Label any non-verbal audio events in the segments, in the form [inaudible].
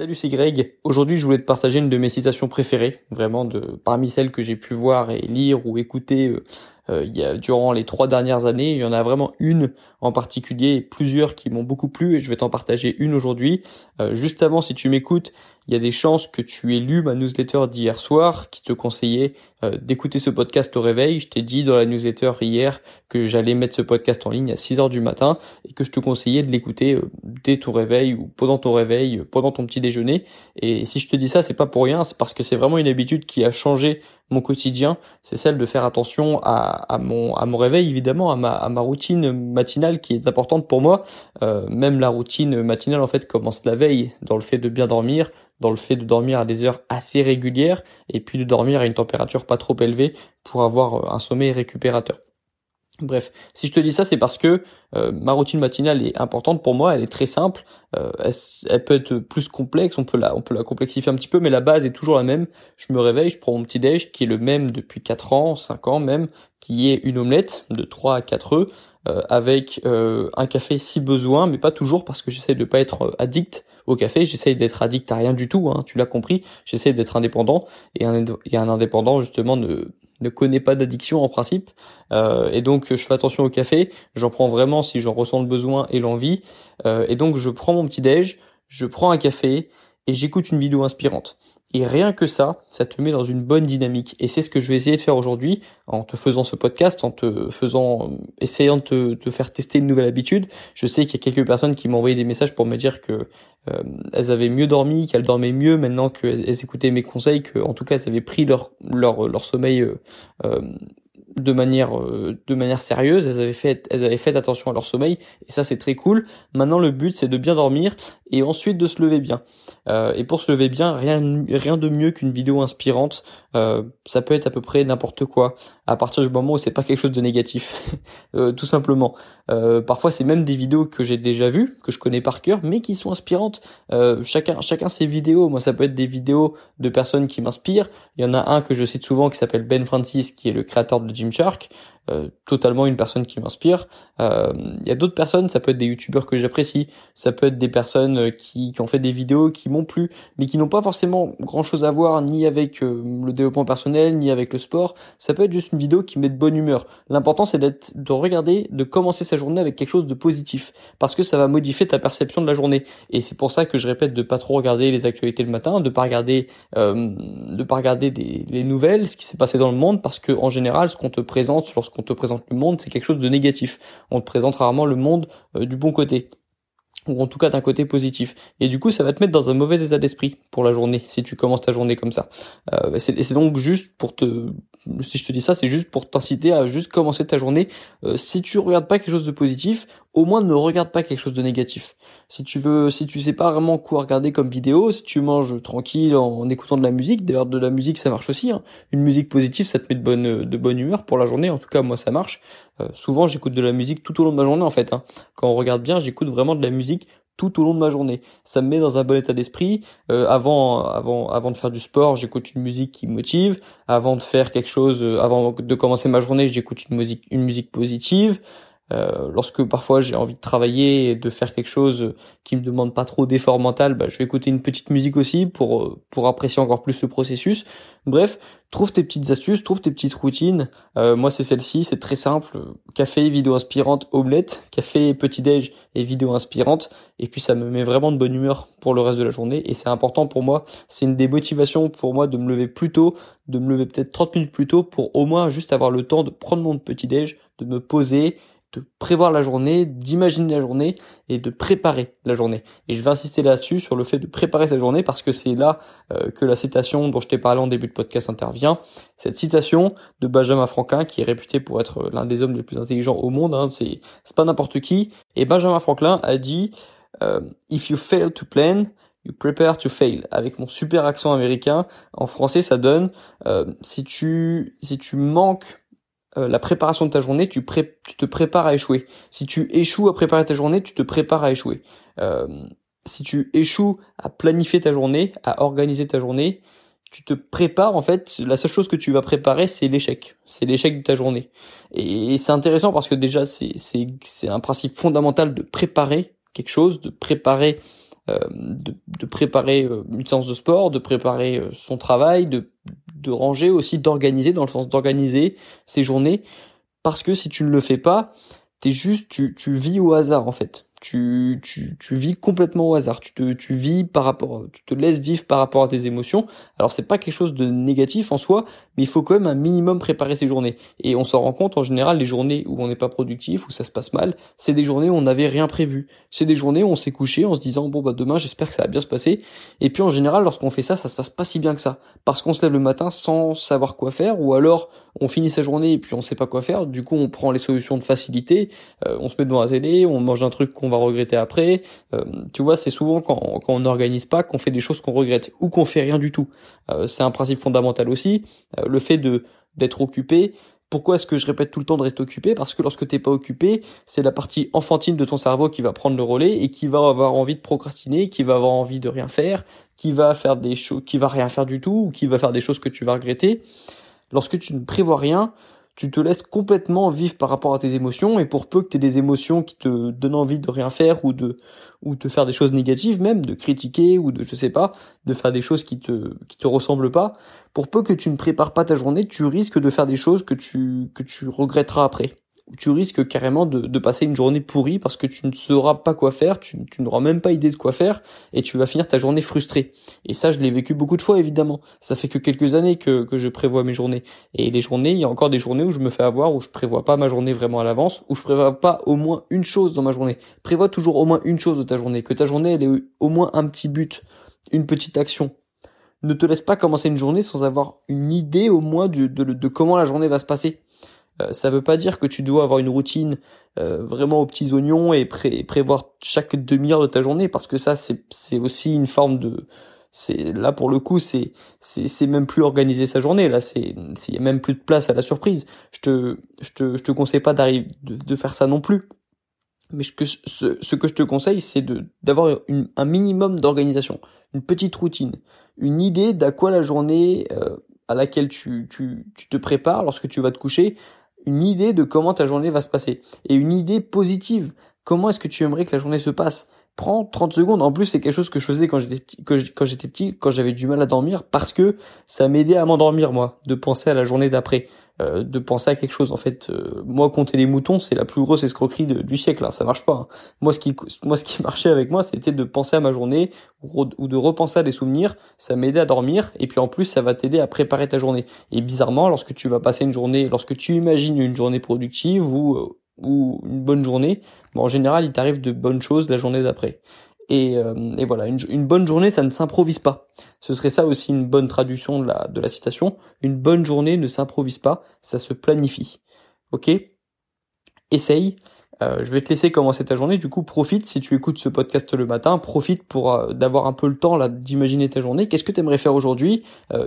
Salut, c'est Greg. Aujourd'hui, je voulais te partager une de mes citations préférées, vraiment de parmi celles que j'ai pu voir et lire ou écouter euh, il y a, durant les trois dernières années. Il y en a vraiment une en particulier plusieurs qui m'ont beaucoup plu et je vais t'en partager une aujourd'hui. Euh, juste avant, si tu m'écoutes, il y a des chances que tu aies lu ma newsletter d'hier soir qui te conseillait euh, d'écouter ce podcast au réveil. Je t'ai dit dans la newsletter hier que j'allais mettre ce podcast en ligne à 6 heures du matin et que je te conseillais de l'écouter dès ton réveil ou pendant ton réveil, pendant ton petit déjeuner. Et si je te dis ça, c'est pas pour rien, c'est parce que c'est vraiment une habitude qui a changé mon quotidien, c'est celle de faire attention à, mon réveil évidemment, à ma à ma routine matinale qui est importante pour moi. Euh, même la routine matinale en fait commence la veille dans le fait de bien dormir, dans le fait de dormir à des heures assez régulières et puis de dormir à une température pas trop élevée pour avoir un sommeil récupérateur. Bref, si je te dis ça, c'est parce que euh, ma routine matinale est importante pour moi, elle est très simple, euh, elle, peut être plus complexe, on peut la, on peut la complexifier un petit peu, mais la base est toujours la même. Je me réveille, je prends mon petit déj qui est le même depuis 4 ans, 5 ans même, qui est une omelette de 3 à 4 œufs euh, avec un café si besoin, mais pas toujours parce que j'essaie de pas être addict au café, j'essaie d'être addict à rien du tout, hein, tu l'as compris, j'essaie d'être indépendant et un, et un indépendant justement ne ne connaît pas d'addiction en principe. Euh, et donc je fais attention au café, j'en prends vraiment si j'en ressens le besoin et l'envie. Euh, et donc je prends mon petit déj, je prends un café et j'écoute une vidéo inspirante. Et rien que ça, ça te met dans une bonne dynamique. Et c'est ce que je vais essayer de faire aujourd'hui en te faisant ce podcast, en te faisant, essayant de te, faire tester une nouvelle habitude. Je sais qu'il y a quelques personnes qui m'ont envoyé des messages pour me dire que euh, elles avaient mieux dormi, qu'elles dormaient mieux maintenant qu'elles écoutaient mes conseils, que en tout cas elles avaient pris leur leur leur sommeil euh, euh de manière euh, de manière sérieuse, elles avaient fait elles avaient fait attention à leur sommeil et ça c'est très cool. Maintenant le but c'est de bien dormir et ensuite de se lever bien. Euh, et pour se lever bien, rien rien de mieux qu'une vidéo inspirante. Euh, ça peut être à peu près n'importe quoi à partir du moment où c'est pas quelque chose de négatif, [laughs] tout simplement. Parfois c'est même des vidéos que j'ai déjà vues, que je connais par cœur, mais qui sont inspirantes. chacun chacun ses vidéos. Moi ça peut être des vidéos de personnes qui m'inspirent. Il y en a un que je cite souvent qui s'appelle Ben Francis, qui est le créateur de Gymshark, euh, totalement une personne qui m'inspire. Il euh, y a d'autres personnes, ça peut être des youtubeurs que j'apprécie, ça peut être des personnes euh, qui, ont fait des vidéos qui m'ont plu, mais qui n'ont pas forcément grand chose à voir ni avec le développement personnel, ni avec le sport. Ça peut être juste une vidéo qui met de bonne humeur. L'important c'est d'être, de regarder, de commencer sa journée avec quelque chose de positif, parce que ça va modifier ta perception de la journée. Et c'est pour ça que je répète de pas trop regarder les actualités le matin, de pas regarder, euh, de pas regarder les nouvelles, ce qui s'est passé dans le monde, parce que en général, ce qu'on te présente lorsqu'on on te présente le monde, c'est quelque chose de négatif. On te présente rarement le monde euh, du bon côté ou en tout cas d'un côté positif. Et du coup, ça va te mettre dans un mauvais état d'esprit pour la journée, si tu commences ta journée comme ça. Euh, c'est donc juste pour te, si je te dis ça, c'est juste pour t'inciter à juste commencer ta journée. Euh, si tu regardes pas quelque chose de positif, au moins ne regarde pas quelque chose de négatif. Si tu veux, si tu sais pas vraiment quoi regarder comme vidéo, si tu manges tranquille en, écoutant de la musique, d'ailleurs de la musique ça marche aussi. Hein. Une musique positive, ça te met de bonne, de bonne humeur pour la journée. En tout cas, moi ça marche. Euh, souvent, j'écoute de la musique tout au long de ma journée en fait. Hein. Quand on regarde bien, j'écoute vraiment de la musique tout au long de ma journée. Ça me met dans un bon état d'esprit. Euh, avant, avant, avant de faire du sport, j'écoute une musique qui me motive. Avant de faire quelque chose, euh, avant de commencer ma journée, j'écoute une musique, une musique positive. Euh, lorsque parfois j'ai envie de travailler et de faire quelque chose qui me demande pas trop d'effort mental, bah, je vais écouter une petite musique aussi pour euh, pour apprécier encore plus le processus. Bref, trouve tes petites astuces, trouve tes petites routines. Euh, moi c'est celle-ci, c'est très simple. Café, vidéo inspirante, omelette. Café, petit déj et vidéo inspirante. Et puis ça me met vraiment de bonne humeur pour le reste de la journée. Et c'est important pour moi. C'est une des motivations pour moi de me lever plus tôt, de me lever peut-être 30 minutes plus tôt pour au moins juste avoir le temps de prendre mon petit déj, de me poser de prévoir la journée, d'imaginer la journée et de préparer la journée. Et je vais insister là-dessus sur le fait de préparer sa journée parce que c'est là euh, que la citation dont je t'ai parlé en début de podcast intervient. Cette citation de Benjamin Franklin qui est réputé pour être l'un des hommes les plus intelligents au monde, hein, c'est pas n'importe qui. Et Benjamin Franklin a dit euh, If you fail to plan, You prepare to fail. Avec mon super accent américain, en français, ça donne euh, si tu si tu manques euh, la préparation de ta journée, tu, tu, te prépares à échouer. Si tu échoues à préparer ta journée, tu te prépares à échouer. Euh, si tu échoues à planifier ta journée, à organiser ta journée, tu te prépares en fait. La seule chose que tu vas préparer, c'est l'échec. C'est l'échec de ta journée. Et, c'est intéressant parce que déjà, c'est un principe fondamental de préparer quelque chose, de préparer de, de, préparer une séance de sport, de préparer son travail, de, de ranger aussi, d'organiser, dans le sens d'organiser ses journées. Parce que si tu ne le fais pas, t'es juste, tu, tu vis au hasard en fait tu, tu, tu vis complètement au hasard. Tu te, tu vis par rapport, tu te laisses vivre par rapport à tes émotions. Alors c'est pas quelque chose de négatif en soi, mais il faut quand même un minimum préparer ses journées. Et on s'en rend compte en général, les journées où on n'est pas productif, où ça se passe mal, c'est des journées où on n'avait rien prévu. C'est des journées où on s'est couché en se disant bon bah demain j'espère que ça va bien se passer. Et puis en général, lorsqu'on fait ça, ça se passe pas si bien que ça, parce qu'on se lève le matin sans savoir quoi faire, ou alors on finit sa journée et puis on sait pas quoi faire. Du coup, on prend les solutions de facilité, euh, on se met devant la télé, on mange un truc qu'on va regretter après. Euh, tu vois, c'est souvent quand, quand on n'organise pas qu'on fait des choses qu'on regrette ou qu'on fait rien du tout. Euh, c'est un principe fondamental aussi. Euh, le fait de d'être occupé. Pourquoi est-ce que je répète tout le temps de rester occupé? Parce que lorsque t'es pas occupé, c'est la partie enfantine de ton cerveau qui va prendre le relais et qui va avoir envie de procrastiner, qui va avoir envie de rien faire, qui va faire des choses, qui va rien faire du tout ou qui va faire des choses que tu vas regretter. Lorsque tu ne prévois rien, tu te laisses complètement vivre par rapport à tes émotions et pour peu que tu aies des émotions qui te donnent envie de rien faire ou de ou de faire des choses négatives même de critiquer ou de je sais pas de faire des choses qui te qui te ressemblent pas pour peu que tu ne prépares pas ta journée tu risques de faire des choses que tu que tu regretteras après tu risques carrément de, de, passer une journée pourrie parce que tu ne sauras pas quoi faire, tu, tu n'auras même pas idée de quoi faire et tu vas finir ta journée frustrée. Et ça, je l'ai vécu beaucoup de fois évidemment. Ça fait que quelques années que, que je prévois mes journées. Et les journées, il y a encore des journées où je me fais avoir, où je prévois pas ma journée vraiment à l'avance, où je prévois pas au moins une chose dans ma journée. Prévois toujours au moins une chose de ta journée, que ta journée elle ait au moins un petit but, une petite action. Ne te laisse pas commencer une journée sans avoir une idée au moins de, de, de comment la journée va se passer. Euh, ça veut pas dire que tu dois avoir une routine euh, vraiment aux petits oignons et, prévoir chaque demi-heure de ta journée parce que ça c'est aussi une forme de c'est là pour le coup c'est c'est même plus organiser sa journée. Là c'est il y a même plus de place à la surprise. Je te je te je te conseille pas d'arriver de, faire ça non plus. Mais ce que ce, ce que je te conseille c'est de d'avoir un minimum d'organisation une petite routine une idée d'à quoi la journée euh, à laquelle tu, tu, tu te prépares lorsque tu vas te coucher une idée de comment ta journée va se passer et une idée positive. Comment est-ce que tu aimerais que la journée se passe? Prends 30 secondes. En plus, c'est quelque chose que je faisais quand j'étais petit, quand j'avais du mal à dormir, parce que ça m'aidait à m'endormir, moi, de penser à la journée d'après. Euh, de penser à quelque chose. En fait, euh, moi, compter les moutons, c'est la plus grosse escroquerie du siècle. Hein, ça marche pas. Hein. Moi, ce qui, moi, ce qui [laughs] marchait avec moi, c'était de penser à ma journée ou, de repenser à des souvenirs. Ça m'aidait à dormir et puis en plus, ça va t'aider à préparer ta journée. Et bizarrement, lorsque tu vas passer une journée, lorsque tu imagines une journée productive ou euh, ou une bonne journée, bon, en général, il t'arrive de bonnes choses la journée d'après. Et, euh, et voilà, une, bonne journée, ça ne s'improvise pas. Ce serait ça aussi une bonne traduction de la, de la citation. Une bonne journée ne s'improvise pas, ça se planifie. Ok? Essaye. Euh, je vais te laisser commencer ta journée. Du coup, profite si tu écoutes ce podcast le matin. Profite pour euh, d'avoir un peu le temps là d'imaginer ta journée. Qu'est-ce que tu aimerais faire aujourd'hui?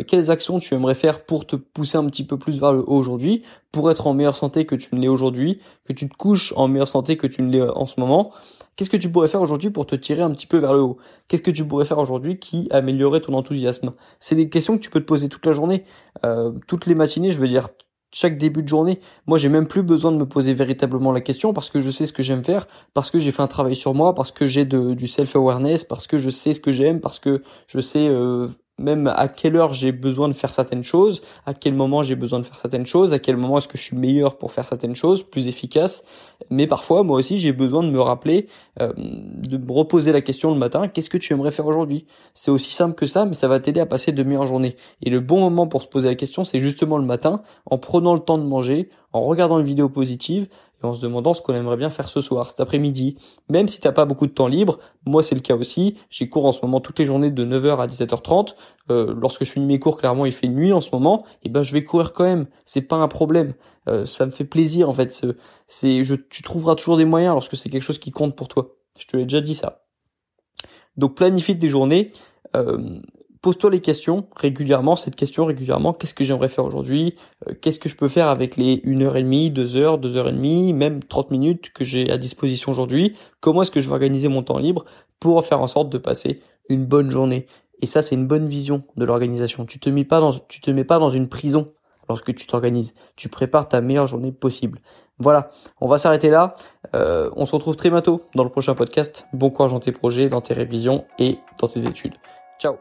Quelles actions tu aimerais faire pour te pousser un petit peu plus vers le haut aujourd'hui, pour être en meilleure santé que tu ne l'es aujourd'hui, que tu te couches en meilleure santé que tu ne l'es en ce moment? Qu'est-ce que tu pourrais faire aujourd'hui pour te tirer un petit peu vers le haut? Qu'est-ce que tu pourrais faire aujourd'hui qui améliorerait ton enthousiasme? C'est des questions que tu peux te poser toute la journée, euh, toutes les matinées, je veux dire chaque début de journée. Moi, j'ai même plus besoin de me poser véritablement la question parce que je sais ce que j'aime faire, parce que j'ai fait un travail sur moi, parce que j'ai du self-awareness, parce que je sais ce que j'aime, parce que je sais euh, même à quelle heure j'ai besoin de faire certaines choses, à quel moment j'ai besoin de faire certaines choses, à quel moment est-ce que je suis meilleur pour faire certaines choses, plus efficace. Mais parfois, moi aussi, j'ai besoin de me rappeler, euh, de me reposer la question le matin, qu'est-ce que tu aimerais faire aujourd'hui? C'est aussi simple que ça, mais ça va t'aider à passer de meilleures journées. Et le bon moment pour se poser la question, c'est justement le matin, en prenant le temps de manger, en regardant une vidéo positive, en se demandant ce qu'on aimerait bien faire ce soir, cet après-midi. Même si t'as pas beaucoup de temps libre, moi c'est le cas aussi, j'ai cours en ce moment toutes les journées de 9h à 17h30. Euh, lorsque je finis mes cours, clairement il fait nuit en ce moment, et ben je vais courir quand même, c'est pas un problème. Euh, ça me fait plaisir en fait, c'est tu trouveras toujours des moyens lorsque c'est quelque chose qui compte pour toi. Je te l'ai déjà dit ça. Donc planifie tes journées. Euh, pose-toi les questions régulièrement, cette question régulièrement, qu'est-ce que j'aimerais faire aujourd'hui, euh, qu'est-ce que je peux faire avec les 1h30, 2h, 2h30, même 30 minutes que j'ai à disposition aujourd'hui, comment est-ce que je vais organiser mon temps libre pour faire en sorte de passer une bonne journée? Et ça, c'est une bonne vision de l'organisation. Tu te mets pas dans, te mets pas dans une prison lorsque tu t'organises. Tu prépares ta meilleure journée possible. Voilà, on va s'arrêter là. Euh, on se retrouve très bientôt dans le prochain podcast. Bon courage dans tes projets, dans tes révisions et dans tes études. Ciao